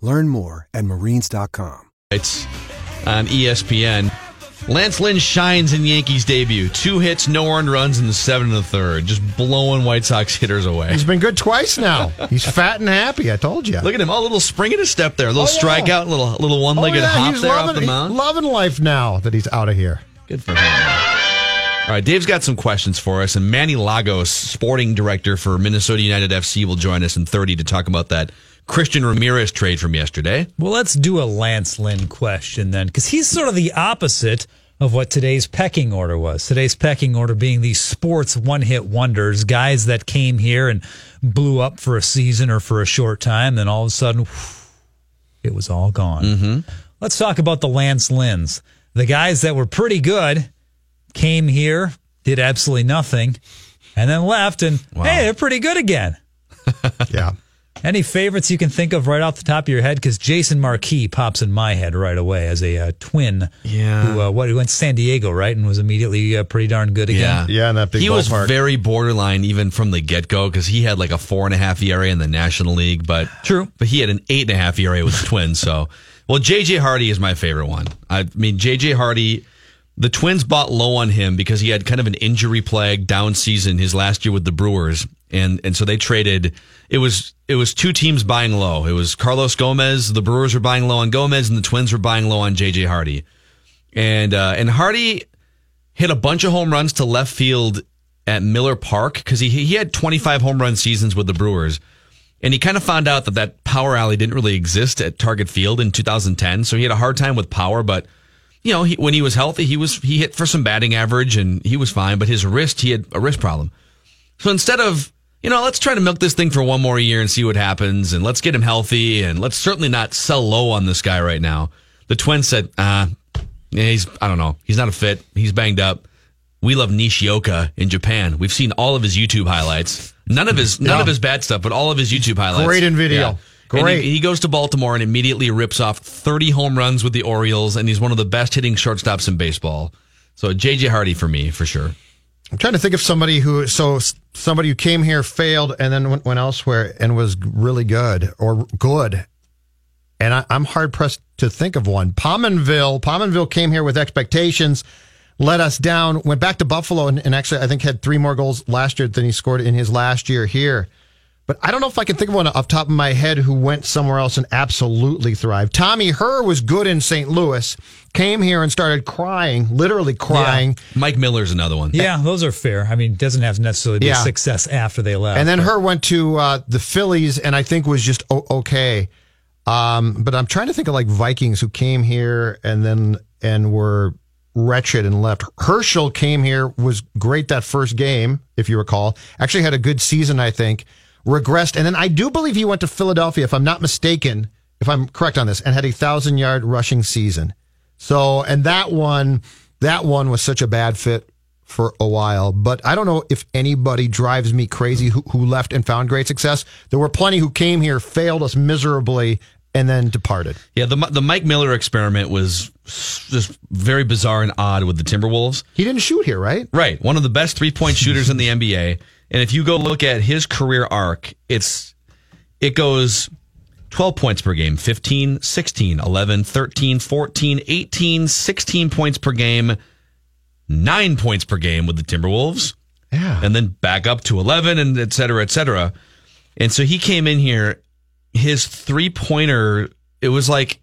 Learn more at marines.com. It's on ESPN. Lance Lynn shines in Yankees debut. Two hits, no earned runs in the seven and the third, just blowing White Sox hitters away. He's been good twice now. He's fat and happy. I told you. Look at him, oh, a little spring in his step there, a little Oh, yeah. strikeout, a little little one legged Oh, yeah, hop he's there loving, off the he's mound. loving life now that he's out of here. Good for him. All right, Dave's got some questions for us, and Manny Lagos, sporting director for Minnesota United FC, will join us in 30 to talk about that Christian Ramirez trade from yesterday. Well, let's do a Lance Lynn question then, because he's sort of the opposite of what today's pecking order was. Today's pecking order being these sports one hit wonders, guys that came here and blew up for a season or for a short time, then all of a sudden, it was all gone. Mm-hmm. Let's talk about the Lance Lynn's. The guys that were pretty good came here, did absolutely nothing, and then left, and hey, they're pretty good again. yeah. Any favorites you can think of right off the top of your head? Because Jason Marquis pops in my head right away as a uh, twin. Yeah. Who uh, what? He went to San Diego, right, and was immediately uh, pretty darn good again. Yeah, Yeah. in that big he was ballpark. very borderline even from the get go because he had like a four and a half ERA in the National League, but True. But he had an eight and a half ERA with the Twins. So, well, JJ Hardy is my favorite one. I mean, JJ Hardy. The Twins bought low on him because he had kind of an injury plague down season his last year with the Brewers, and and so they traded. It was it was two teams buying low. It was Carlos Gomez. The Brewers were buying low on Gomez, and the Twins were buying low on JJ Hardy. And uh, and Hardy hit a bunch of home runs to left field at Miller Park because he he had 25 home run seasons with the Brewers. And he kind of found out that that power alley didn't really exist at Target Field in 2010. So he had a hard time with power, but you know, he, when he was healthy, he was he hit for some batting average and he was fine, but his wrist, he had a wrist problem. So instead of, you know, let's try to milk this thing for one more year and see what happens and let's get him healthy and let's certainly not sell low on this guy right now. The Twins said, ah, yeah, he's I don't know, he's not a fit. He's banged up. We love Nishioka in Japan. We've seen all of his YouTube highlights. None of his none Yeah. of his bad stuff, but all of his YouTube highlights. Great in video. And Great. he, he goes to Baltimore and immediately rips off 30 home runs with the Orioles, and he's one of the best hitting shortstops in baseball. So JJ Hardy for me, for sure. I'm trying to think of somebody who so somebody who came here failed and then went, went elsewhere and was really good or good. And I, I'm hard pressed to think of one. Pominville, Pominville came here with expectations, let us down, went back to Buffalo, and, and actually I think had three more goals last year than he scored in his last year here. But I don't know if I can think of one off the top of my head who went somewhere else and absolutely thrived. Tommy Herr was good in St. Louis, came here and started crying, literally crying. Mike Miller's another one. Yeah, those are fair. I mean, doesn't have to necessarily be Yeah. success after they left. And then but- Herr went to uh, the Phillies, and I think was just o- okay. Um, but I'm trying to think of like Vikings who came here and then and were wretched and left. Herschel came here was great that first game, if you recall. Actually had a good season, I think. Regressed, and then I do believe he went to Philadelphia, if I'm not mistaken, if I'm correct on this, and had a thousand yard rushing season. So, and that one, that one was such a bad fit for a while. But I don't know if anybody drives me crazy who, who left and found great success. There were plenty who came here, failed us miserably, and then departed. Yeah, the the Mike Miller experiment was just very bizarre and odd with the Timberwolves. He didn't shoot here, right? Right, one of the best three point shooters in the NBA. And if you go look at his career arc, it's it goes 12 points per game, 15, 16, 11, 13, 14, 18, 16 points per game, 9 points per game with the Timberwolves. Yeah. And then back up to 11 and et cetera, et cetera. And so he came in here, his three pointer, it was like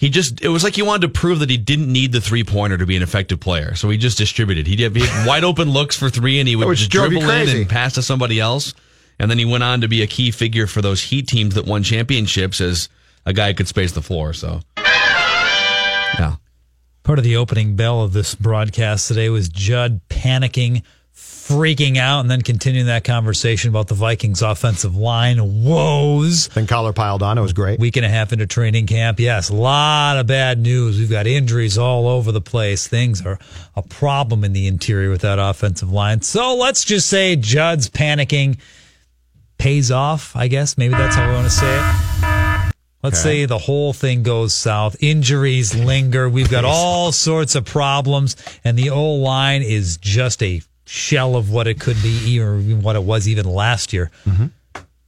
he just it was like he wanted to prove that he didn't need the three pointer to be an effective player. So he just distributed. He had, he had wide open looks for three, and he would Which just dribble in crazy. and pass to somebody else. And then he went on to be a key figure for those Heat teams that won championships as a guy who could space the floor. So yeah, Part of the opening bell of this broadcast today was Judd panicking, freaking out, and then continuing that conversation about the Vikings offensive line woes. Then collar piled on. It was great. Week and a half into training camp. Yes, a lot of bad news. We've got injuries all over the place. Things are a problem in the interior with that offensive line. So let's just say Judd's panicking pays off, I guess. Maybe that's how we want to say it. Let's say the whole thing goes south. Injuries linger. We've got all sorts of problems, and the O line is just a shell of what it could be, or what it was even last year.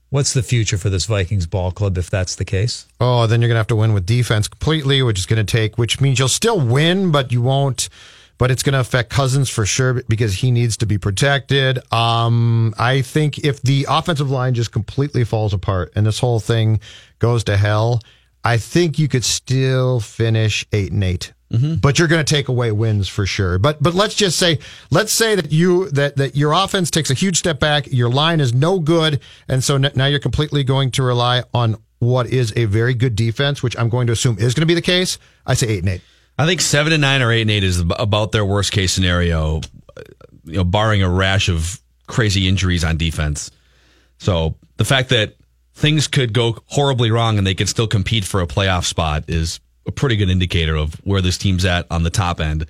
What's the future for this Vikings ball club if that's the case? Oh, then you're going to have to win with defense completely, which is going to take, which means you'll still win, but you won't. But it's going to affect Cousins for sure because he needs to be protected. Um, I think if the offensive line just completely falls apart and this whole thing goes to hell, I think you could still finish eight and 8 But you're going to take away wins for sure. But but let's just say let's say that you that that your offense takes a huge step back. Your line is no good, and so n- now you're completely going to rely on what is a very good defense, which I'm going to assume is going to be the case. I say eight and eight. I think seven and nine or eight and eight is about their worst case scenario, uh, you know, barring a rash of crazy injuries on defense. So the fact that things could go horribly wrong and they could still compete for a playoff spot is a pretty good indicator of where this team's at on the top end.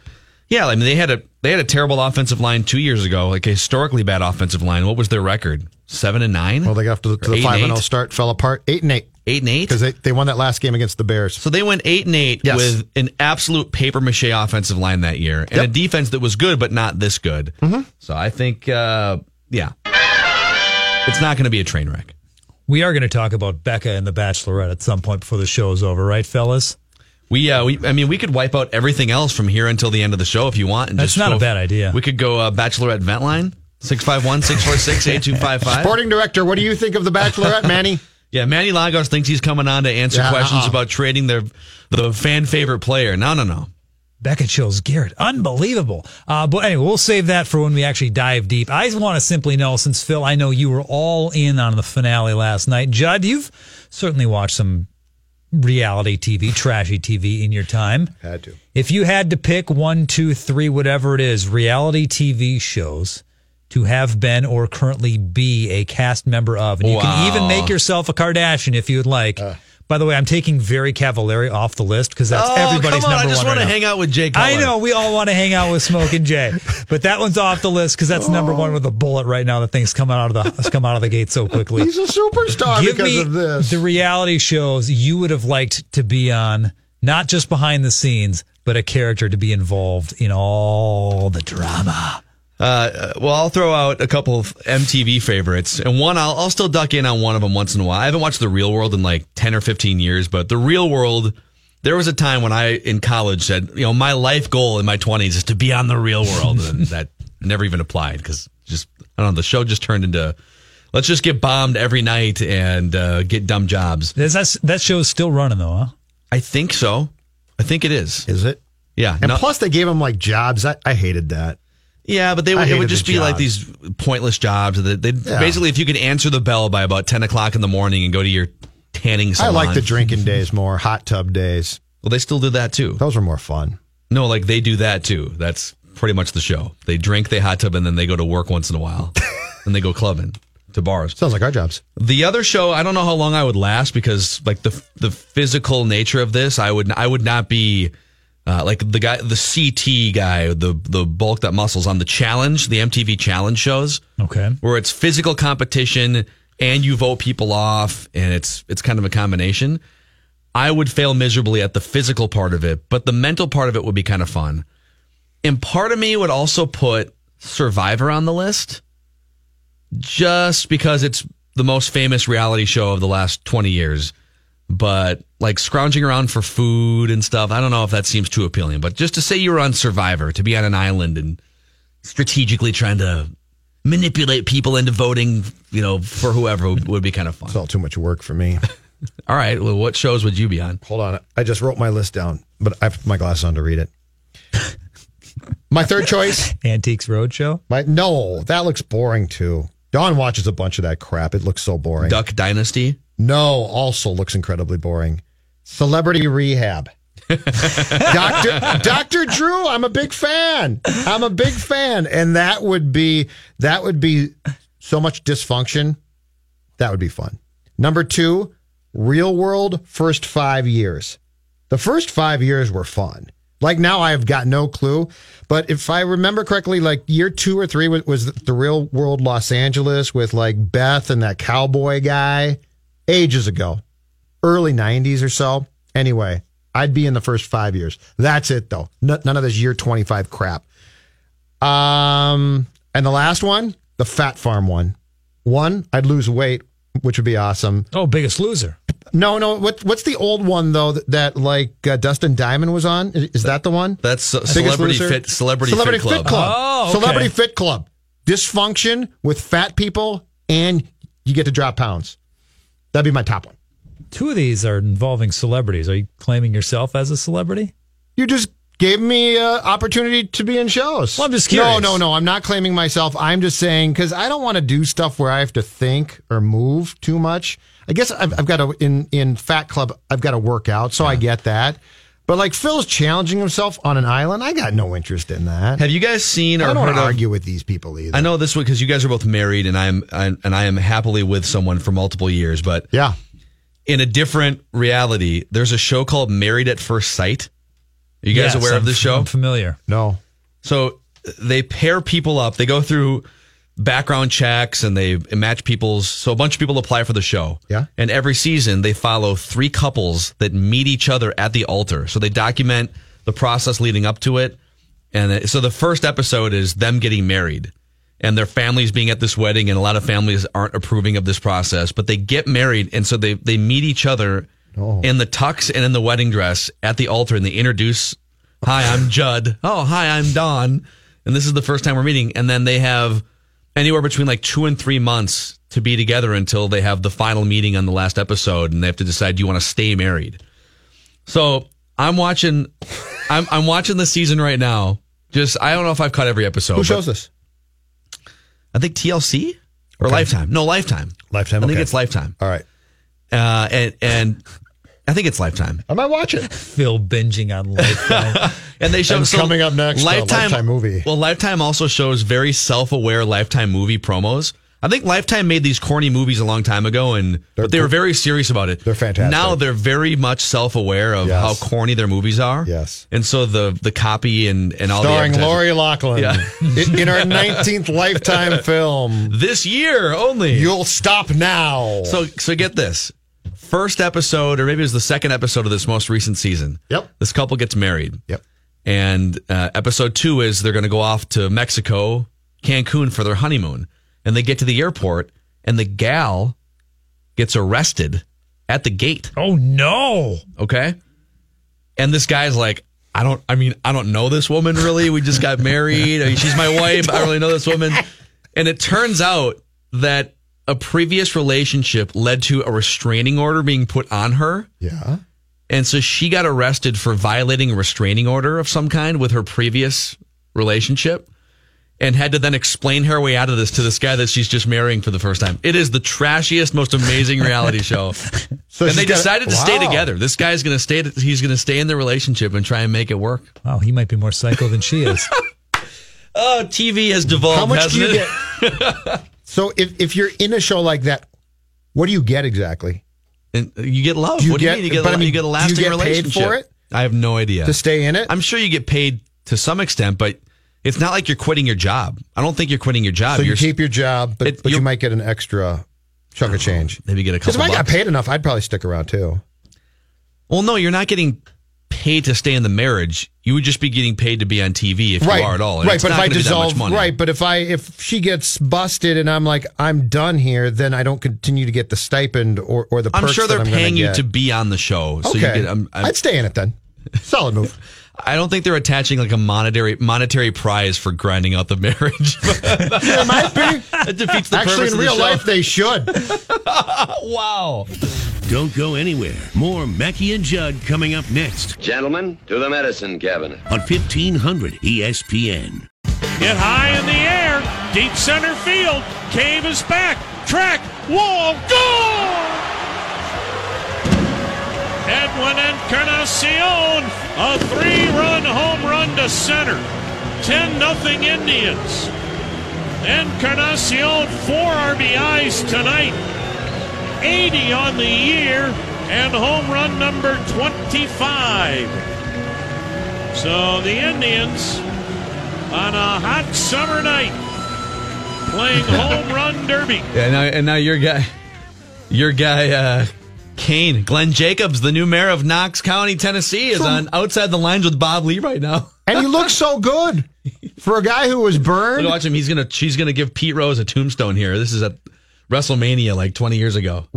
Yeah, I mean they had a they had a terrible offensive line two years ago, like a historically bad offensive line. What was their record? Seven and nine. Well, they got to the, to the five and eight? zero start, fell apart. Eight and eight Eight and eight because they, they won that last game against the Bears. So they went eight and eight Yes. with an absolute paper mache offensive line that year and a defense that was good, but not this good. Mm-hmm. So I think, uh, yeah, it's not going to be a train wreck. We are going to talk about Becca and the Bachelorette at some point before the show is over, right, fellas? We, uh, we, I mean, we could wipe out everything else from here until the end of the show if you want. And That's just not go- a bad idea. We could go uh, Bachelorette vent line 651 646 8255. Sporting director, what do you think of the Bachelorette, Manny? Yeah, Manny Lagos thinks he's coming on to answer Yeah, questions uh-uh. about trading their the fan favorite player. No, no, no. Becca chills Garrett. Unbelievable. Uh, but anyway, we'll save that for when we actually dive deep. I just want to simply know, since Phil, I know you were all in on the finale last night. Judd, you've certainly watched some reality TV, trashy TV in your time. Had to. If you had to pick one, two, three, whatever it is, reality TV shows to have been or currently be a cast member of, and you can even make yourself a Kardashian if you'd like. Uh. By the way, I'm taking Very Cavallari off the list because that's oh, everybody's come on. number I just one. want right to hang out with Jay I know we all want to hang out with Smoke and Jay, but that one's off the list because that's number one oh. with a bullet right now. The thing's coming out of the has come out of the gate so quickly. He's a superstar Give because of this. the reality shows you would have liked to be on, not just behind the scenes, but a character to be involved in all the drama. Uh, well, I'll throw out a couple of MTV favorites, and one I'll, I'll still duck in on one of them once in a while. I haven't watched The Real World in like ten or fifteen years, but The Real World. There was a time when I in college said, you know, my life goal in my twenties is to be on The Real World, and that never even applied because just I don't know. The show just turned into let's just get bombed every night and uh, get dumb jobs. Is that that show is still running though, huh? I think so. I think it is. Is it? Yeah. And no- plus, they gave them like jobs. I, I hated that. Yeah, but they would, it would just be like these pointless jobs. That they Yeah. basically, if you could answer the bell by about ten o'clock in the morning and go to your tanning salon. I like the drinking days more, hot tub days. Well, they still do that too. Those are more fun. No, like they do that too. That's pretty much the show. They drink, they hot tub, and then they go to work once in a while, and they go clubbing to bars. Sounds like our jobs. The other show, I don't know how long I would last because like the the physical nature of this, I would I would not be uh, like the guy, the CT guy, the the bulked up muscles on the challenge, the MTV challenge shows. Okay. where it's physical competition and you vote people off and it's it's kind of a combination. I would fail miserably at the physical part of it, but the mental part of it would be kind of fun. And part of me would also put Survivor on the list just because it's the most famous reality show of the last 20 years. But like scrounging around for food and stuff, I don't know if that seems too appealing. But just to say you were on Survivor, to be on an island and strategically trying to manipulate people into voting, you know, for whoever would, would be kind of fun. It's all too much work for me. All right. Well, what shows would you be on? Hold on. I just wrote my list down, but I have my glasses on to read it. my third choice. Antiques Roadshow. My no, that looks boring too. Dawn watches a bunch of that crap. It looks so boring. Duck Dynasty. No, also looks incredibly boring. Celebrity Rehab. Doctor Doctor Drew, I'm a big fan. I'm a big fan, and that would be that would be so much dysfunction. That would be fun. Number two, Real World first five years. The first five years were fun. Like now, I have got no clue. But if I remember correctly, like year two or three was, was the Real World Los Angeles with like Beth and that cowboy guy ages ago, early 90s or so. Anyway, I'd be in the first five years. That's it, though. N- none of this year 25 crap. Um, and the last one, the Fat Farm one. One, I'd lose weight, which would be awesome. Oh, Biggest Loser. No, no. What what's the old one though that, that like uh, Dustin Diamond was on? Is, is that the one? That's uh, Biggest Celebrity Loser? Fit Celebrity, Celebrity Fit Club. Oh, okay. Celebrity Fit Club. Dysfunction with fat people, and you get to drop pounds. That'd be my top one. Two of these are involving celebrities. Are you claiming yourself as a celebrity? You just gave me uh, opportunity to be in shows. Well, I'm just No, curious. no, no. no. I'm not claiming myself. I'm just saying because I don't want to do stuff where I have to think or move too much. I guess I've, I've got to in in Fat Club. I've got to work out, so I get that. But like Phil's challenging himself on an island, I got no interest in that. Have you guys seen or I don't heard want of? argue with these people either. I know this one because you guys are both married, and I'm I, and I am happily with someone for multiple years. But Yeah. In a different reality, there's a show called Married at First Sight. Are you guys Yes, aware of I'm- this show? I'm familiar. No. So they pair people up. They go through background checks and they match people's. So a bunch of people apply for the show. Yeah. And every season they follow three couples that meet each other at the altar. So they document the process leading up to it. And uh, so the first episode is them getting married and their families being at this wedding. And a lot of families aren't approving of this process, but they get married. And so they, they meet each other oh. in the tux and in the wedding dress at the altar and they introduce Hi, I'm Judd. Oh, hi, I'm Don. And this is the first time we're meeting. And then they have anywhere between like two and three months to be together until they have the final meeting on the last episode and they have to decide do you want to stay married? So I'm watching I'm I'm watching the season right now. Just I don't know if I've caught every episode. Who shows this? I think TLC or Lifetime. No, Lifetime. Lifetime, I think okay. it's Lifetime. All right. Uh, and and I think it's Lifetime. I might watch it. Phil binging on Lifetime. And they show And coming up next, uh, Lifetime movie. Well, Lifetime also shows very self-aware Lifetime movie promos. I think Lifetime made these corny movies a long time ago, and but they were very serious about it. They're fantastic. Now they're very much self-aware of Yes. how corny their movies are. Yes. and so the the copy and and all Starring the advertising- Lori Loughlin Yeah. in, in our 19th Lifetime film. this year only. You'll stop now. So so get this. First episode, or maybe it was the second episode of this most recent season. Yep. This couple gets married. Yep. And uh, episode two is they're going to go off to Mexico, Cancun for their honeymoon. And they get to the airport, and the gal gets arrested at the gate. oh no! Okay. And this guy's like, I don't, I mean, I don't know this woman really. We just got married. I mean, she's my wife. I don't really know this woman. And it turns out that a previous relationship led to a restraining order being put on her. yeah. And so she got arrested for violating a restraining order of some kind with her previous relationship and had to then explain her way out of this to this guy that she's just marrying for the first time. It is the trashiest, most amazing reality show. So and they she's got- decided to stay Wow. together. This guy's going to stay he's going to stay in the relationship and try and make it work. Wow, he might be more psycho than she is. Oh, TV has devolved, How much do hasn't you it? get? so if, if you're in a show like that, what do you get exactly? And you get love. Do you what do you mean? You get, but I a, mean, you get a do you lasting get paid relationship. for it? I have no idea. To stay in it? I'm sure you get paid to some extent, but it's not like you're quitting your job. I don't think you're quitting your job. so you you're keep your job, but, It- but you might get an extra chunk of change. maybe get a Because couple. if I got paid enough, I'd probably stick around too. Well, no, you're not getting paid to stay in the marriage. You would just be getting paid to be on TV if right, you are at all. And right. But if I gonna be that much dissolve, money. right. But if I if she gets busted and I'm like I'm done here, then I don't continue to get the stipend or or the. I'm sure they're I'm paying you get. to be on the show. So Okay, you get. Um, I'm, I'm, I'd stay in it then. Solid move. I don't think they're attaching like a monetary monetary prize for grinding out the marriage. it might be. that defeats the Actually, purpose in of the real show. life, they should. wow. Don't go anywhere. More Mackey and Judd coming up next Gentlemen, to the medicine cabinet. on 1500 ESPN. Get high in the air, deep center field. Cave is back. Track, wall, goal! Edwin Encarnacion, a three-run home run to center. 10 nothing Indians. Encarnacion, four RBIs tonight. 80 on the year, and home run number 25. So the Indians on a hot summer night playing home run derby. Yeah, now, and now your guy, your guy, uh, Kane, Glenn Jacobs, the new mayor of Knox County, Tennessee, is on outside the lines with Bob Ley right now. And he looks so good for a guy who was burned. Watch him. He's gonna. She's gonna give Pete Rose a tombstone here. This is at WrestleMania like 20 years ago.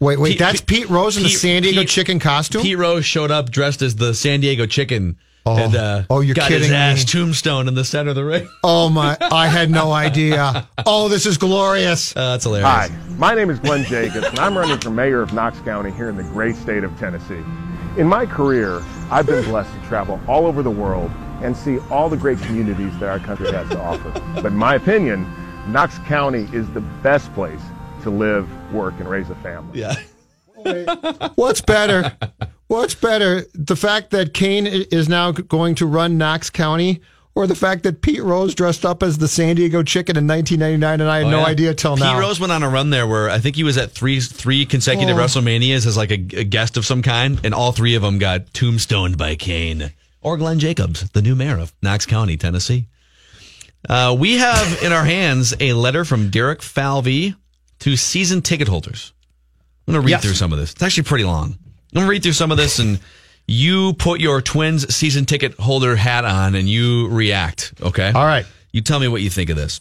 Wait, wait, Pete- that's Pete- Pete Rose in the Pete- San Diego Pete- chicken costume? Pete Rose showed up dressed as the San Diego Chicken. Oh. and uh, Oh, you're got his kidding ass me. tombstone in the center of the ring. Oh my! I had no idea. Oh, this is glorious. Uh, that's hilarious. Hi, my name is Glenn Jacobs, and I'm running for mayor of Knox County here in the great state of Tennessee. In my career, I've been blessed to travel all over the world and see all the great communities that our country has to offer. But in my opinion, Knox County is the best place to live, work, and raise a family. Yeah. What's better? What's better? The fact that Kane is now going to run Knox County, or the fact that Pete Rose dressed up as the San Diego Chicken in 1999, and I had Oh, no yeah. idea till Pete now. Pete Rose went on a run there where I think he was at three three consecutive Oh. WrestleManias as like a, a guest of some kind, and all three of them got tombstoned by Kane or Glenn Jacobs, the new mayor of Knox County, Tennessee. Uh, we have in our hands a letter from Derek Falvey to season ticket holders. I'm going to read Yes. through some of this. It's actually pretty long. I'm to read through some of this and you put your Twins season ticket holder hat on and you react. Okay. All right. You tell me what you think of this.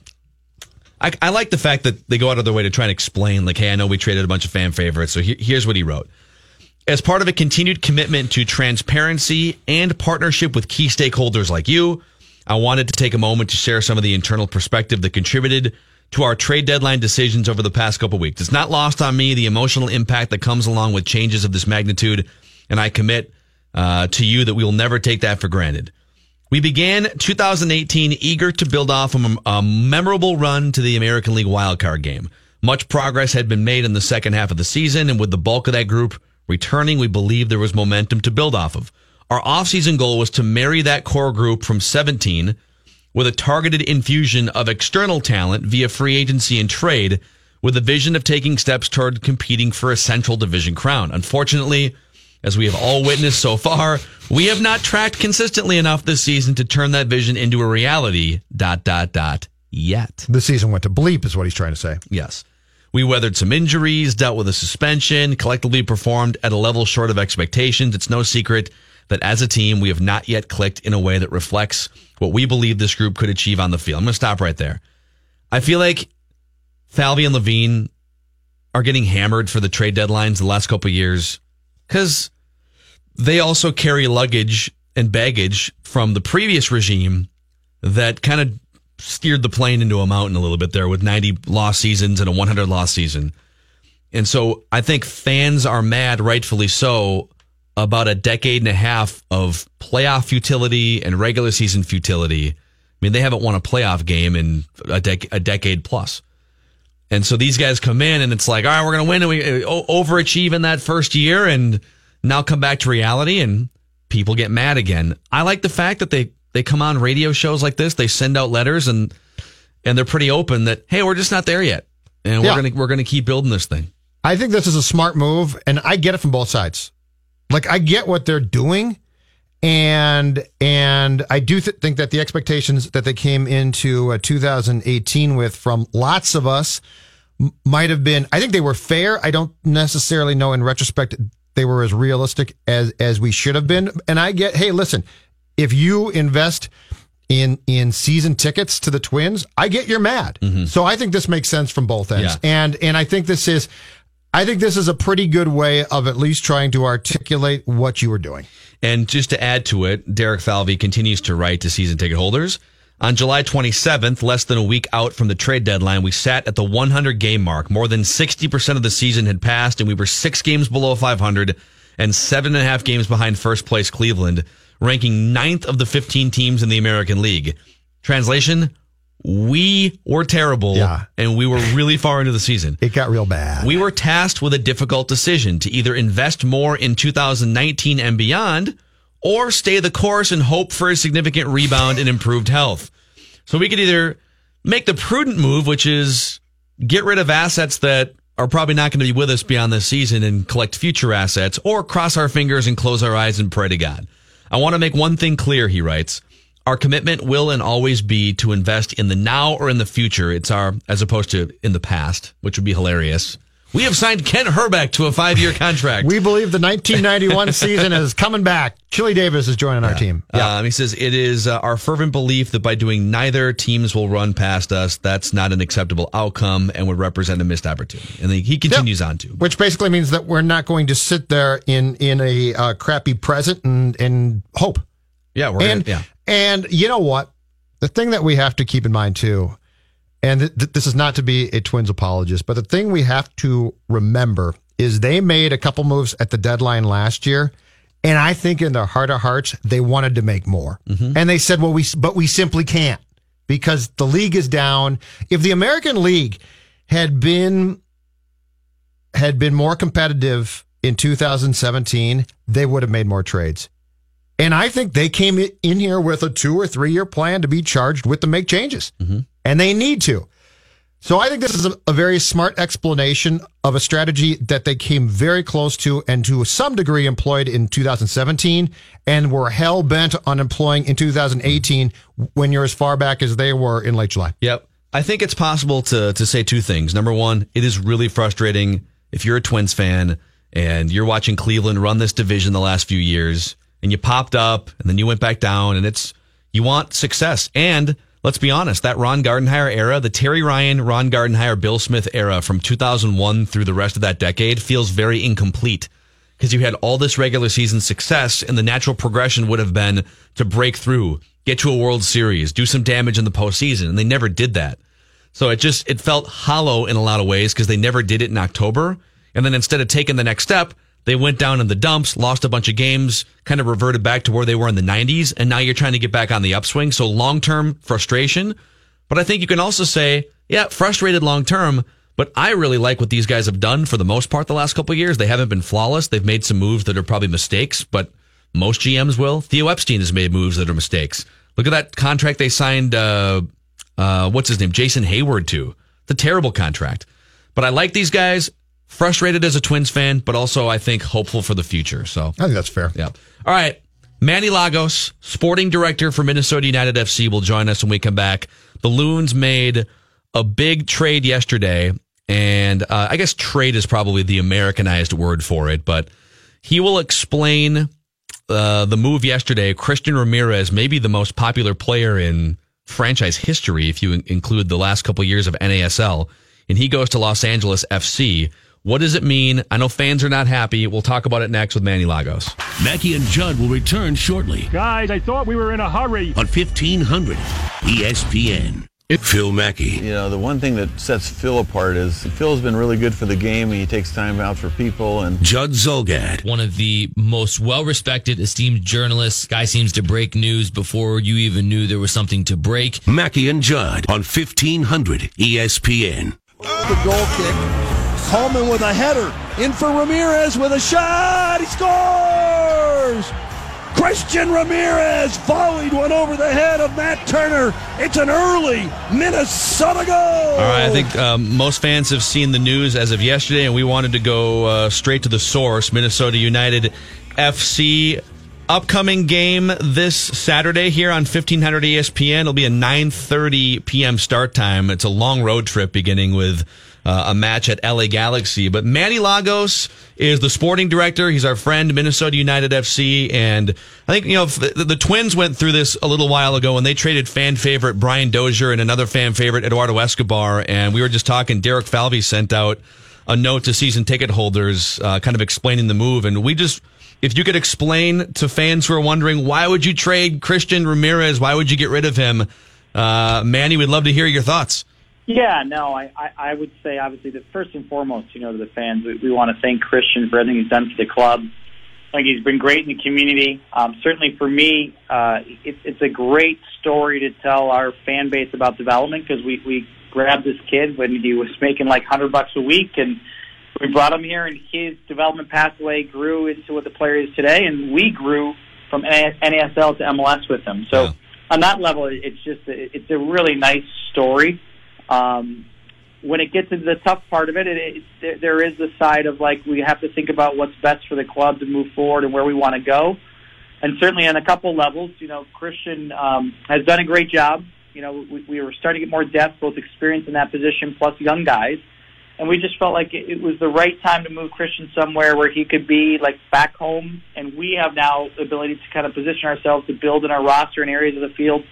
I, I like the fact that they go out of their way to try and explain, like, hey, I know we traded a bunch of fan favorites. So he- here's what he wrote. As part of a continued commitment to transparency and partnership with key stakeholders like you, I wanted to take a moment to share some of the internal perspective that contributed to our trade deadline decisions over the past couple weeks. It's not lost on me the emotional impact that comes along with changes of this magnitude, and I commit uh, to you that we will never take that for granted. We began 2018 eager to build off a, a memorable run to the American League wildcard game. Much progress had been made in the second half of the season, and with the bulk of that group returning, we believed there was momentum to build off of. Our offseason goal was to marry that core group from 17 with a targeted infusion of external talent via free agency and trade with a vision of taking steps toward competing for a central division crown. Unfortunately, as we have all witnessed so far, we have not tracked consistently enough this season to turn that vision into a reality. Dot dot dot. Yet. The season went to bleep, is what he's trying to say. Yes. We weathered some injuries, dealt with a suspension, collectively performed at a level short of expectations. It's no secret that as a team, we have not yet clicked in a way that reflects what we believe this group could achieve on the field. I'm going to stop right there. I feel like Falvey and Levine are getting hammered for the trade deadlines the last couple years because they also carry luggage and baggage from the previous regime that kind of steered the plane into a mountain a little bit there with 90 lost seasons and a 100 lost season. And so I think fans are mad, rightfully so, about a decade and a half of playoff futility and regular season futility. I mean, they haven't won a playoff game in a, dec- a decade plus. And so these guys come in and it's like, all right, we're going to win and we uh, overachieve in that first year and now come back to reality and people get mad again. I like the fact that they, they come on radio shows like this. They send out letters and, and they're pretty open that, Hey, we're just not there yet. And Yeah. we're going to, we're going to keep building this thing. I think this is a smart move, and I get it from both sides. Like I get what they're doing, and and I do th- think that the expectations that they came into uh, 2018 with from lots of us m- might have been. I think they were fair. I don't necessarily know in retrospect they were as realistic as as we should have been. And I get, hey, listen, if you invest in in season tickets to the Twins, I get you're mad. So I think this makes sense from both ends. Yeah. And and I think this is I think this is a pretty good way of at least trying to articulate what you were doing. And just to add to it, Derek Falvey continues to write to season ticket holders. On July 27th, less than a week out from the trade deadline, we sat at the 100 game mark. More than 60% of the season had passed, and we were six games below 500 and seven and a half games behind first place Cleveland, ranking ninth of the 15 teams in the American League. Translation We were terrible, Yeah. and we were really far into the season. It got real bad. We were tasked with a difficult decision to either invest more in 2019 and beyond or stay the course and hope for a significant rebound and improved health. So we could either make the prudent move, which is get rid of assets that are probably not going to be with us beyond this season and collect future assets, or cross our fingers and close our eyes and pray to God. I want to make one thing clear, he writes. Our commitment will and always be to invest in the now or in the future. It's our, as opposed to in the past, which would be hilarious. We have signed Kent Hrbek to a five year contract. We believe the 1991 season is coming back. Chili Davis is joining our team. Um, he says it is uh, our fervent belief that by doing neither, teams will run past us. That's not an acceptable outcome and would represent a missed opportunity. And he continues on to. Which basically means that we're not going to sit there in in a uh, crappy present and and hope. Yeah, we're and gonna, yeah. And you know what? The thing that we have to keep in mind too, and th- th- this is not to be a Twins apologist, but the thing we have to remember is they made a couple moves at the deadline last year, and I think in their heart of hearts they wanted to make more, mm-hmm. and they said, "Well, we but we simply can't because the league is down. If the American League had been had been more competitive in 2017, they would have made more trades." And I think they came in here with a two or three year plan to be charged with to make changes. Mm-hmm. And they need to. So I think this is a, a very smart explanation of a strategy that they came very close to and to some degree employed in 2017 and were hell bent on employing in 2018 when you're as far back as they were in late July. Yep. I think it's possible to to say two things. Number one, it is really frustrating if you're a Twins fan and you're watching Cleveland run this division the last few years and you popped up and then you went back down and it's you want success. And let's be honest, that Ron Gardenhire era, the Terry Ryan, Ron Gardenhire, Bill Smith era from 2001 through the rest of that decade feels very incomplete because you had all this regular season success and the natural progression would have been to break through, get to a World Series, do some damage in the postseason, and they never did that. So it just it felt hollow in a lot of ways because they never did it in October. And then instead of taking the next step, they went down in the dumps, lost a bunch of games, kind of reverted back to where they were in the 90s, and now you're trying to get back on the upswing. So long term frustration. But I think you can also say, yeah, frustrated long term. But I really like what these guys have done for the most part the last couple of years. They haven't been flawless. They've made some moves that are probably mistakes, but most GMs will. Theo Epstein has made moves that are mistakes. Look at that contract they signed. Uh, uh, what's his name? Jason Heyward to. The terrible contract. But I like these guys. Frustrated as a Twins fan, but also I think hopeful for the future. So I think that's fair. yeah. All right. Manny Lagos, sporting director for Minnesota United FC, will join us when we come back. The Loons made a big trade yesterday, and uh, I guess trade is probably the Americanized word for it, but he will explain uh, the move yesterday. Christian Ramirez, maybe the most popular player in franchise history, if you in- include the last couple years of NASL, and he goes to Los Angeles FC. What does it mean? I know fans are not happy. We'll talk about it next with Manny Lagos. Mackey and Judd will return shortly Guys, I thought we were in a hurry. on 1500 ESPN. Phil Mackey. You know, the one thing that sets Phil apart is Phil's been really good for the game. He takes time out for people and Judd Zulgad. one of the most well-respected, esteemed journalists. Guy seems to break news before you even knew there was something to break. Mackey and Judd on 1500 ESPN. The goal kick. Coleman with a header. In for Ramirez with a shot. He scores! Christian Ramirez volleyed one over the head of Matt Turner. It's an early Minnesota goal. All right, I think um, most fans have seen the news as of yesterday, and we wanted to go uh, straight to the source. Minnesota United FC upcoming game this Saturday here on 1500 ESPN. It'll be a 9:30 p.m. start time. It's a long road trip beginning with uh, a match at LA Galaxy. But Manny Lagos is the sporting director. He's our friend, Minnesota United FC. And I think, you know, the, the Twins went through this a little while ago when they traded fan favorite Brian Dozier and another fan favorite Eduardo Escobar. And we were just talking, Derek Falvey sent out a note to season ticket holders, uh, kind of explaining the move. And we just, if you could explain to fans who are wondering, why would you trade Christian Ramirez? Why would you get rid of him? Uh, Manny, we'd love to hear your thoughts. Yeah, no, I, I, I would say obviously that first and foremost, you know, to the fans, we, we want to thank Christian for everything he's done for the club. I think he's been great in the community. Um, certainly for me, uh, it, it's a great story to tell our fan base about development because we, we grabbed this kid when he was making like hundred bucks a week and we brought him here and his development pathway grew into what the player is today and we grew from NASL to MLS with him. So yeah. on that level, it's just, a, it's a really nice story. Um, when it gets into the tough part of it, it, it, there is the side of like we have to think about what's best for the club to move forward and where we want to go. And certainly on a couple levels, you know, Christian um, has done a great job. You know, we, we were starting to get more depth, both experience in that position plus young guys. And we just felt like it, was the right time to move Christian somewhere where he could be like back home. And we have now the ability to kind of position ourselves to build in our roster in areas of the field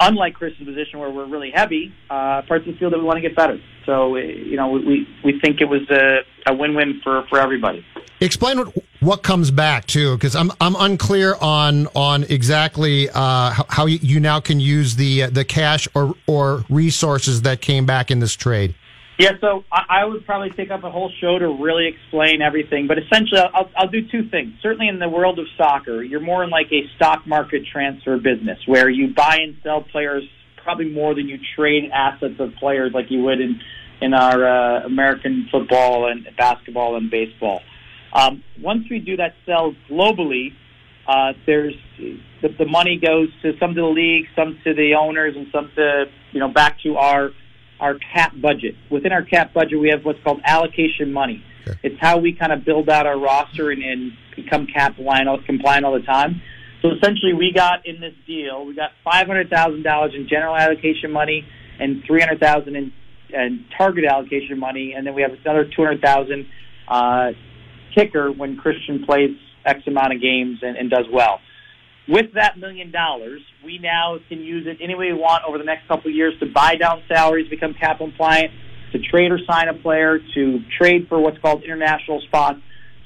unlike Christian's position where we're really heavy, uh, parts of the field that we want to get better. So, uh, you know, we, we think it was a, a win-win for, for everybody. Explain what what comes back too, because I'm I'm unclear on on exactly uh, how you now can use the the cash or or resources that came back in this trade. Yeah, so I, I would probably take up a whole show to really explain everything. But essentially, I'll, I'll do two things. Certainly, in the world of soccer, you're more in like a stock market transfer business where you buy and sell players probably more than you trade assets of players like you would in in our uh, American football and basketball and baseball. Um, once we do that sell globally, uh, there's the, the money goes to some to the league, some to the owners, and some to you know back to our our cap budget. Within our cap budget, we have what's called allocation money. Sure. It's how we kind of build out our roster and, and become cap compliant all the time. So essentially, we got in this deal, we got five hundred thousand dollars in general allocation money and three hundred thousand in, in target allocation money, and then we have another two hundred thousand uh, kicker when Christian plays X amount of games and, and does well. With that million dollars, we now can use it any way we want over the next couple of years to buy down salaries, become cap compliant, to trade or sign a player, to trade for what's called international spots.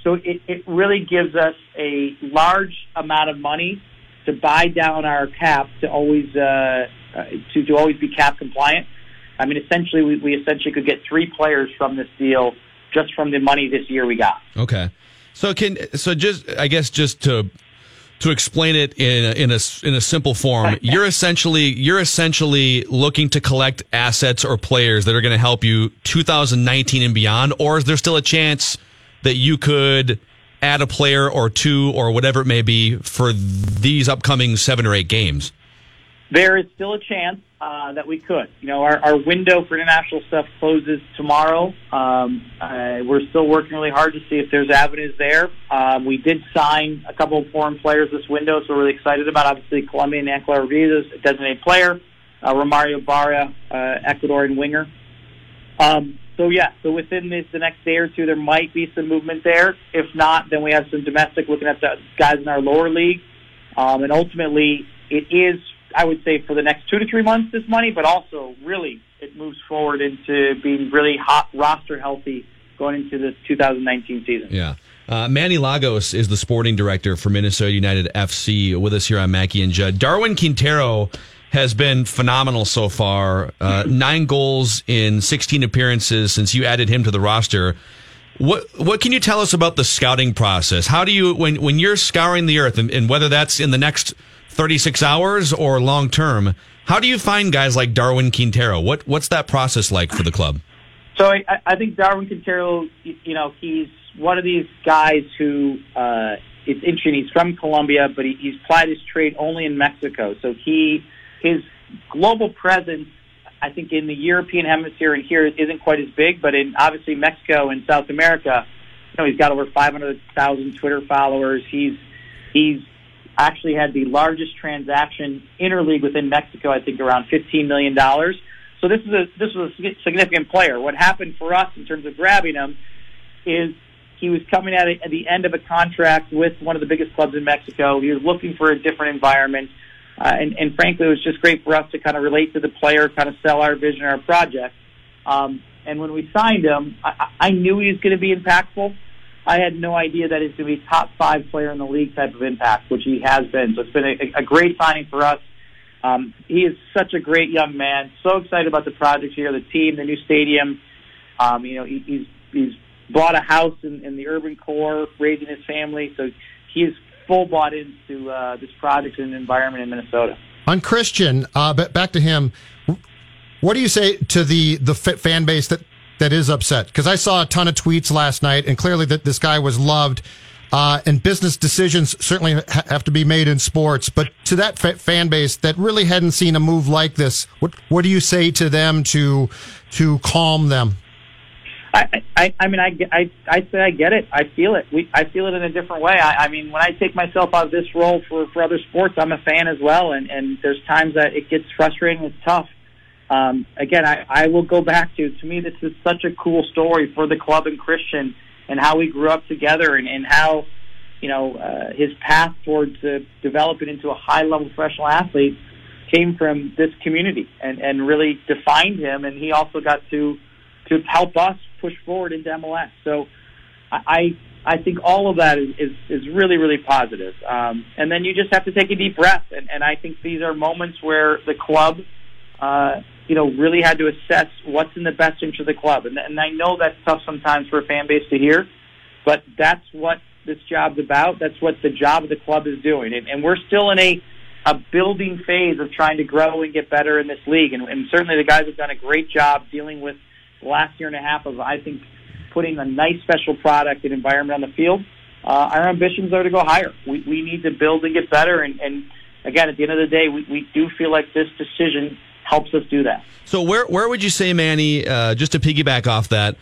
So it, it really gives us a large amount of money to buy down our cap to always uh, uh, to, to always be cap compliant. I mean, essentially, we, we essentially could get three players from this deal just from the money this year we got. Okay. So can so just I guess just to to explain it in a, in a in a simple form, you're essentially you're essentially looking to collect assets or players that are going to help you 2019 and beyond, or is there still a chance that you could add a player or two or whatever it may be for these upcoming seven or eight games? There is still a chance uh, that we could. You know, our, our window for international stuff closes tomorrow. Um, uh, we're still working really hard to see if there's avenues there. Um, we did sign a couple of foreign players this window, so we're really excited about. Obviously, Colombian Angelo Rodríguez, a designated player. Uh, Romario Ibarra, uh, Ecuadorian winger. Um, so yeah, so within this, the next day or two, there might be some movement there. If not, then we have some domestic looking at the guys in our lower league. Um, and ultimately, it is I would say for the next two to three months this money, but also really it moves forward into being really hot roster healthy going into the 2019 season. Yeah. Uh, Manny Lagos is the sporting director for Minnesota United FC with us here on Mackey and Judd. Darwin Quintero has been phenomenal so far. Uh, nine goals in 16 appearances since you added him to the roster. What what can you tell us about the scouting process? How do you when when you're scouring the earth and, and whether that's in the next 36 hours or long term. How do you find guys like Darwin Quintero? What what's that process like for the club? So I, I think Darwin Quintero, you know, he's one of these guys who uh, it's interesting. He's from Colombia, but he, he's plied his trade only in Mexico. So he his global presence, I think, in the European hemisphere and here isn't quite as big. But in obviously Mexico and South America, you know, he's got over 500,000 Twitter followers. He's he's actually had the largest transaction interleague within Mexico, I think around $15 million. So this is a, this was a significant player. What happened for us in terms of grabbing him is he was coming at, a, at the end of a contract with one of the biggest clubs in Mexico. He was looking for a different environment. Uh, and, and frankly, it was just great for us to kind of relate to the player, kind of sell our vision, our project. Um, and when we signed him, I, I knew he was going to be impactful. I had no idea that he's going to be top five player in the league type of impact, which he has been. So it's been a, a great signing for us. Um, he is such a great young man. So excited about the project here, the team, the new stadium. Um, you know, he, he's he's bought a house in, in the urban core, raising his family. So he is full bought into uh, this project and environment in Minnesota. On Christian, uh, back to him. What do you say to the the fan base that that is upset? Because I saw a ton of tweets last night, and clearly that this guy was loved. Uh, and business decisions certainly ha- have to be made in sports, but to that fa- fan base that really hadn't seen a move like this, what what do you say to them to to calm them? I, I, I mean, I, I, I say I get it. I feel it. We, I feel it in a different way. I, I mean, when I take myself out of this role for, for other sports, I'm a fan as well. And, and there's times that it gets frustrating. It's tough. Um, again, I, I will go back to, to me, this is such a cool story for the club and Christian and how we grew up together and, and how, you know, uh, his path towards uh, developing into a high level professional athlete came from this community and, and really defined him. And he also got to, to help us push forward into MLS. So I I think all of that is is, is really really positive. Um, and then you just have to take a deep breath. And, and I think these are moments where the club, uh, you know, really had to assess what's in the best interest of the club. And, and I know that's tough sometimes for a fan base to hear, but that's what this job's about. That's what the job of the club is doing. And, and we're still in a a building phase of trying to grow and get better in this league. And, and certainly the guys have done a great job dealing with the last year and a half of, I think, putting a nice special product and environment on the field. Uh, our ambitions are to go higher. We, we need to build and get better. And, and again, at the end of the day, we, we do feel like this decision helps us do that. So where where would you say, Manny, uh, just to piggyback off that,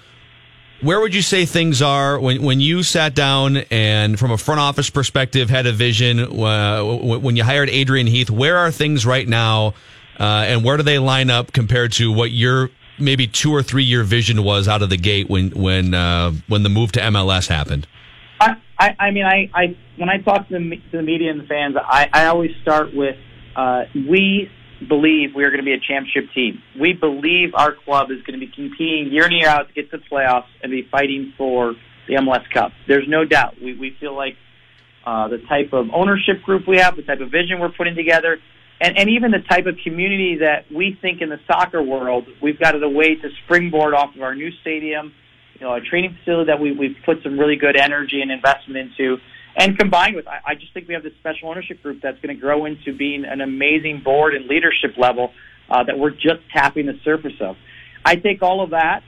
where would you say things are when, when you sat down and from a front office perspective had a vision uh, when you hired Adrian Heath, where are things right now uh, and where do they line up compared to what you're maybe two or three year vision was out of the gate when when uh, when the move to MLS happened? I, I, I mean, I, I when I talk to the, to the media and the fans, I, I always start with uh, we believe we are going to be a championship team. We believe our club is going to be competing year in year out to get to the playoffs and be fighting for the MLS Cup. There's no doubt. We we feel like uh, the type of ownership group we have, the type of vision we're putting together, and, and even the type of community that we think in the soccer world, we've got a way to springboard off of our new stadium, you know, a training facility that we, we've put some really good energy and investment into. And combined with, I, I just think we have this special ownership group that's going to grow into being an amazing board and leadership level uh, that we're just tapping the surface of. I take all of that,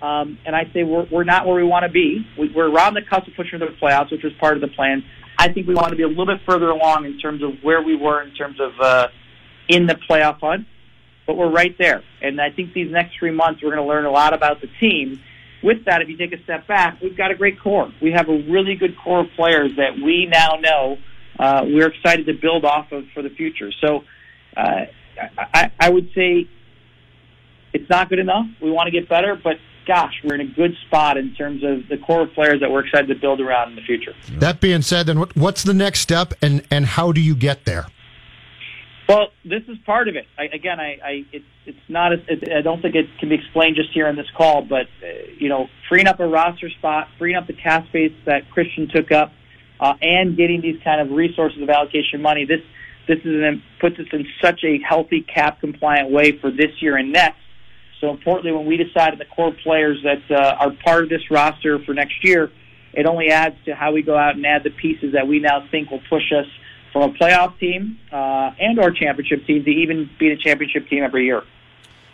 um, and I say we're, we're not where we want to be. We, we're around the cusp of pushing the playoffs, which was part of the plan. I think we want to be a little bit further along in terms of where we were in terms of uh, in the playoff hunt, but we're right there. And I think these next three months we're going to learn a lot about the team. With that, if you take a step back, we've got a great core. We have a really good core of players that we now know uh, we're excited to build off of for the future. So uh, I, I would say it's not good enough. We want to get better, but gosh, we're in a good spot in terms of the core of players that we're excited to build around in the future. That being said, then what's the next step, and and how do you get there? Well, this is part of it. I, again, I, I it's it's not. A, it, I don't think it can be explained just here on this call, but uh, you know, freeing up a roster spot, freeing up the cap space that Christian took up, uh, and getting these kind of resources of allocation money. This this is an, puts us in such a healthy cap compliant way for this year and next so importantly, when we decide the core players that uh, are part of this roster for next year, it only adds to how we go out and add the pieces that we now think will push us from a playoff team uh, and or championship team to even be a championship team every year.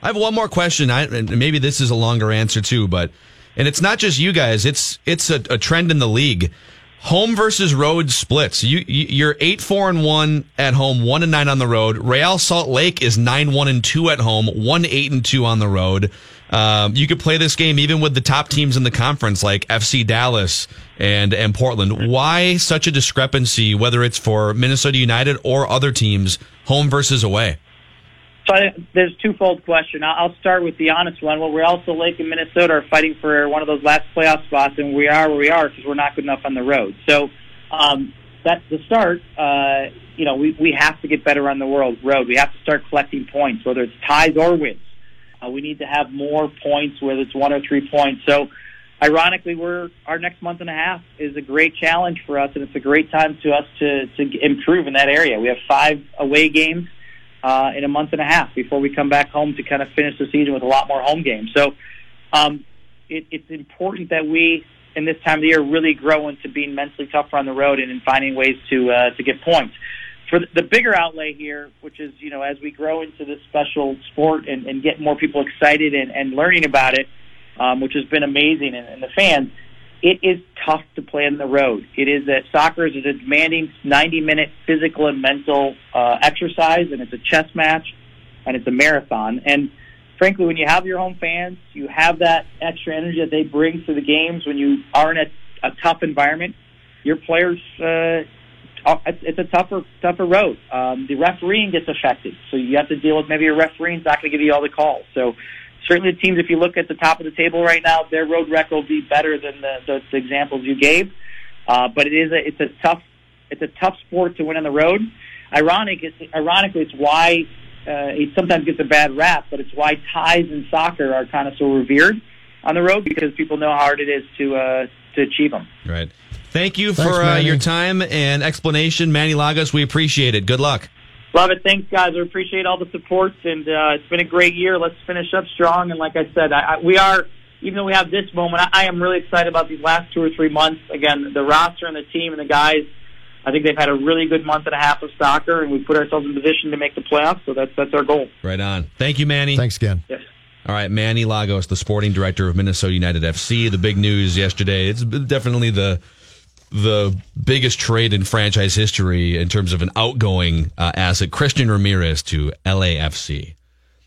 I have one more question. I, maybe this is a longer answer too, but and it's not just you guys. It's it's a, a trend in the league home versus road splits. You, you are eight four and one at home, one and nine on the road. Real Salt Lake is nine one and two at home, one eight and two on the road. Um, you could play this game even with the top teams in the conference like FC Dallas and and Portland. Why such a discrepancy? Whether it's for Minnesota United or other teams, home versus away. So I, there's a twofold question. I'll start with the honest one. Well, Real Salt Lake and Minnesota are fighting for one of those last playoff spots, and we are where we are because we're not good enough on the road. So um, that's the start. Uh, you know, we, we have to get better on the world road. We have to start collecting points, whether it's ties or wins. Uh, we need to have more points, whether it's one or three points. So, ironically, we're our next month and a half is a great challenge for us, and it's a great time to us to to improve in that area. We have five away games uh, in a month and a half before we come back home to kind of finish the season with a lot more home games. So um, it, it's important that we, in this time of the year, really grow into being mentally tougher on the road and in finding ways to uh, to get points. For the, bigger outlay here, which is you know as we grow into this special sport and, and get more people excited and, and learning about it, um, which has been amazing, and, and the fans it is tough to play on the road. It is that soccer is a demanding 90 minute physical and mental uh, exercise, and it's a chess match, and it's a marathon. And frankly, when you have your home fans, you have that extra energy that they bring to the games. When you are in a, a tough environment, your players. Uh, it's a tougher, tougher road. Um, the refereeing gets affected, so you have to deal with maybe your referee's not going to give you all the calls. So certainly the teams, if you look at the top of the table right now, their road record will be better than the, the, the examples you gave. Uh, but it is a, it's a tough, it's a tough sport to win on the road. Ironic, it's, ironically, it's why uh, it sometimes gets a bad rap, but it's why ties in soccer are kind of so revered on the road because people know how hard it is to uh, to achieve them. Right. Thank you Thanks, for uh, your time and explanation, Manny Lagos. We appreciate it. Good luck. Love it. Thanks, guys. We appreciate all the support, and uh, it's been a great year. Let's finish up strong. And like I said, I, I, we are, even though we have this moment, I, I am really excited about these last two or three months. Again, the roster and the team and the guys, I think they've had a really good month and a half of soccer, and we put ourselves in position to make the playoffs. So that's that's our goal. Right on. Thank you, Manny. Thanks again. Yes. All right, Manny Lagos, the sporting director of Minnesota United FC. The big news yesterday. It's definitely the the biggest trade in franchise history in terms of an outgoing uh, asset, Christian Ramirez to LAFC.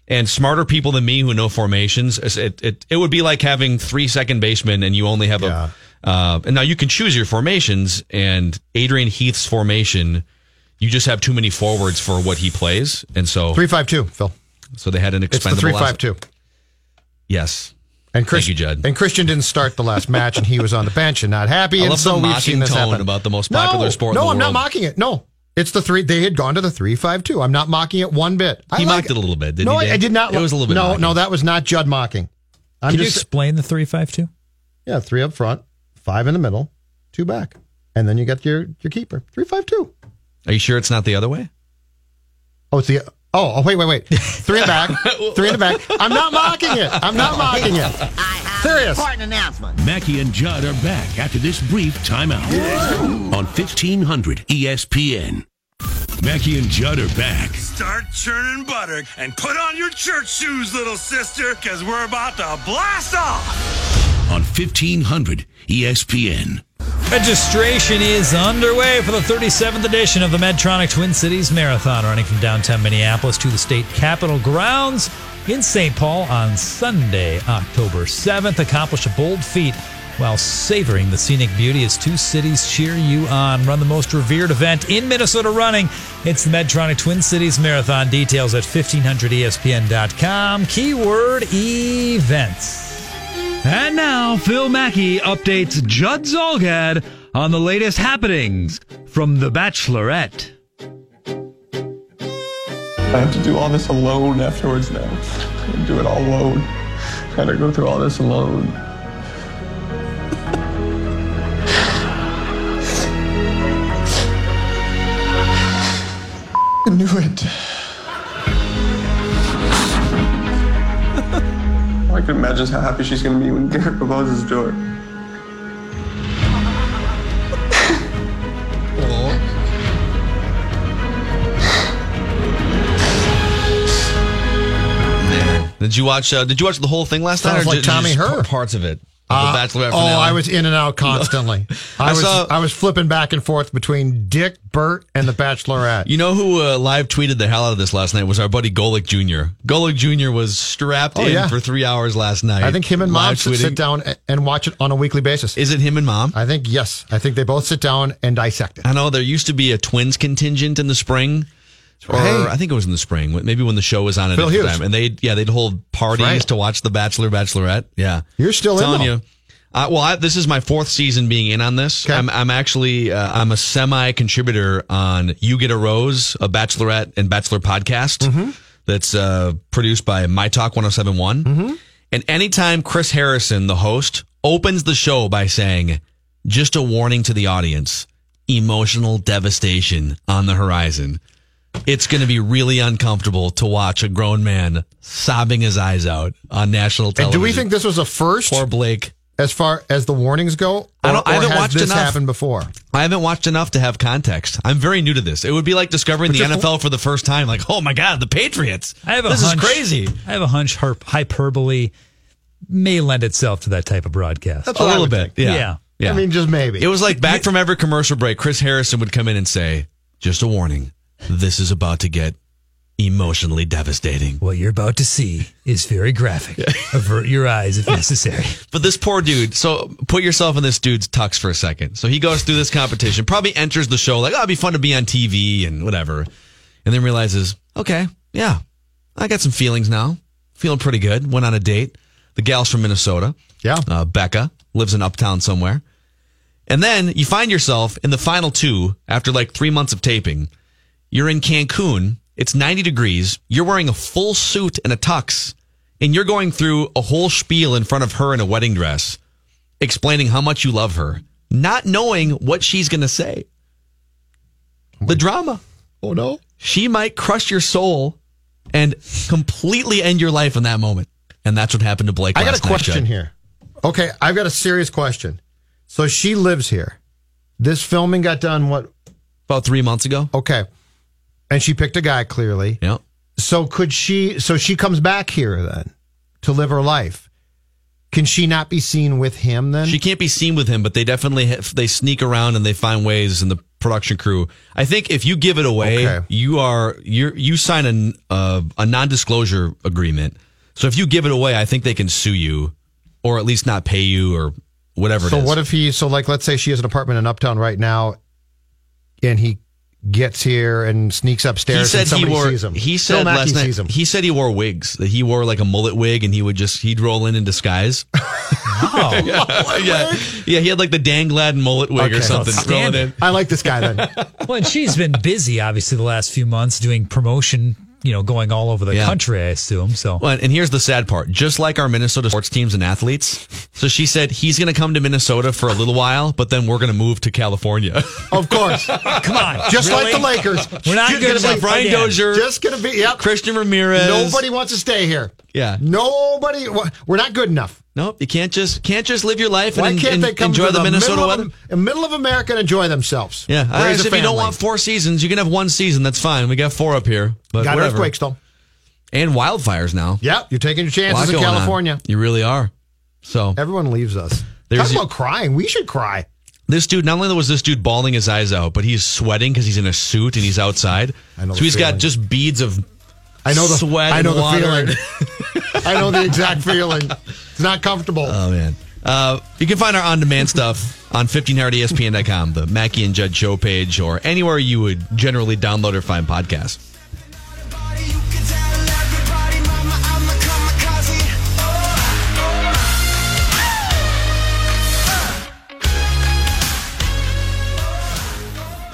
And smarter people than me who know formations, it, it, it would be like having three second basemen and you only have a. Uh, and now you can choose your formations, and Adrian Heath's formation, you just have too many forwards for what he plays, and so three five two, Phil. So they had an It's the expendable. three five two. Yes. And Chris, Thank you, Judd. And Christian didn't start the last match, and he was on the bench and not happy. I and love so the we've mocking seen this tone happen. about the most popular no, sport in No, the I'm not world. mocking it. No, it's the three. They had gone to the three five two. I'm not mocking it one bit. I He like mocked it a little bit, didn't no, he, I, Dave? I did not. It was a little bit No, mocking. no, that was not Judd mocking. I'm Can you just explain the three five two? yeah, three up front, five in the middle, two back, and then you got your your keeper. Three five two. Are you sure it's not the other way? Oh, it's the. Oh, oh, wait, wait, wait. Three in the back. Three in the back. I'm not mocking it. I'm not mocking it. Serious. Important announcement. Mackey and Judd are back after this brief timeout on 1500 ESPN. Mackey and Judd are back Start churning butter and put on your church shoes, little sister, because we're about to blast off. on 1500 ESPN. Registration is underway for the 37th edition of the Medtronic Twin Cities Marathon, running from downtown Minneapolis to the state capitol grounds in St. Paul on Sunday, October 7th. Accomplish a bold feat while savoring the scenic beauty as two cities cheer you on. Run the most revered event in Minnesota running. It's the Medtronic Twin Cities Marathon. Details at E 1500ESPN.com. Keyword events. And now, Phil Mackey updates Judd Zulgad on the latest happenings from The Bachelorette. I have to do all this alone afterwards now. I do it all alone. Gotta go through all this alone. I knew it. I can imagine how happy she's gonna be when Garrett proposes to her. Did you watch? Uh, did you watch the whole thing last Sounds night? or like ju- Tommy just Herr. p- Parts of it. Uh, the Bachelorette oh. I was in and out constantly. I, I was saw- I was flipping back and forth between Dick, Bert, and the Bachelorette. You know who uh, live tweeted the hell out of this last night was our buddy Golic Jr. Golic Jr. was strapped Oh, in yeah. for three hours last night. I think him and mom should tweeting. sit down and watch it on a weekly basis. Is it him and mom? I think yes. I think they both sit down and dissect it. I know there used to be a twins contingent in the spring. Or right. I think it was in the spring, maybe when the show was on at Phil the Hughes. time, and they yeah they'd hold parties right. to watch The Bachelor, Bachelorette. Yeah, You're still in, telling you. Uh, well, I, this is my fourth season being in on this. I'm, I'm actually uh, I'm a semi contributor on You Get a Rose, a Bachelorette and Bachelor podcast Mm-hmm. that's uh, produced by My Talk 1071. Mm-hmm. And anytime Chris Harrison, the host, opens the show by saying, "Just a warning to the audience: emotional devastation on the horizon." It's going to be really uncomfortable to watch a grown man sobbing his eyes out on national And television. do we think this was a first? Poor Blake. As far as the warnings go, or, I don't- I haven't has watched this enough. happened before? I haven't watched enough to have context. I'm very new to this. It would be like discovering But the just- NFL for the first time. Like, oh my god, the Patriots! I have a this hunch, is crazy. I have a hunch her- hyperbole may lend itself to that type of broadcast. That's a little bit. Yeah. Yeah. yeah. I mean, just maybe. It was like back from every commercial break, Chris Harrison would come in and say, "Just a warning, this is about to get emotionally devastating." What you're about to see is very graphic. Avert your eyes if necessary. But this poor dude, so put yourself in this dude's tux for a second. So he goes through this competition, probably enters the show like, oh, it'd be fun to be on TV and whatever. And then realizes, okay, yeah, I got some feelings now. Feeling pretty good. Went on a date. The gal's from Minnesota. Yeah. Uh, Becca lives in uptown somewhere. And then you find yourself in the final two after like three months of taping. You're in Cancun. It's 90 degrees. You're wearing a full suit and a tux, and you're going through a whole spiel in front of her in a wedding dress, explaining how much you love her, not knowing what she's going to say. The drama. Oh, no. She might crush your soul and completely end your life in that moment. And that's what happened to Blake. I got a night, question here. Okay, I've got a serious question. So she lives here. This filming got done what? About three months ago. Okay. And she picked a guy clearly. Yeah. So could she so she comes back here then to live her life. Can she not be seen with him then? She can't be seen with him, but they definitely have, they sneak around and they find ways. And the production crew. I think if you give it away, Okay. you are you you sign a uh, a non disclosure agreement. So if you give it away, I think they can sue you, or at least not pay you, or whatever. So it is. what if he so like let's say she has an apartment in Uptown right now and he gets here and sneaks upstairs. he upstairs said and he somebody wore. sees him. He Phil said Mackey last night. sees him. He said he wore wigs. That he wore like a mullet wig, and he would just he'd roll in in disguise. Oh, yeah, yeah. He had like the Dan Gladden mullet wig or something rolling in. I like this guy then. well, and she's been busy, obviously, the last few months doing promotion, you know, going all over the Yeah. country, I assume. So, Well, and here's the sad part. Just like our Minnesota sports teams and athletes, so she said he's going to come to Minnesota for a little while, but then we're going to move to California. Of course. come on. Just like the? Lakers. We're not gonna be- Brian again. Dozier, Just gonna be yep. Christian Ramirez. Nobody wants to stay here. Yeah. Nobody. We're not good enough. Nope. You can't just can't just live your life and, Why can't and they come enjoy to the, Minnesota middle weather. Of, the middle of America and enjoy themselves? Yeah. I Raise a if you don't want four seasons, you can have one season. That's fine. We got four up here, but got whatever. earthquakes though. and wildfires now. Yeah, you're taking your chances in going on. California. You really are. So Everyone leaves us. There's Talk about crying. We should cry. This dude, not only was this dude bawling his eyes out, but he's sweating because he's in a suit and he's outside. I know so the he's got just beads of I know the sweat. I know the water. feeling. I know the exact feeling. It's not comfortable. Oh man. Uh, you can find our on-demand stuff on 1500ESPN.com, the Mackey and Judd show page, or anywhere you would generally download or find podcasts.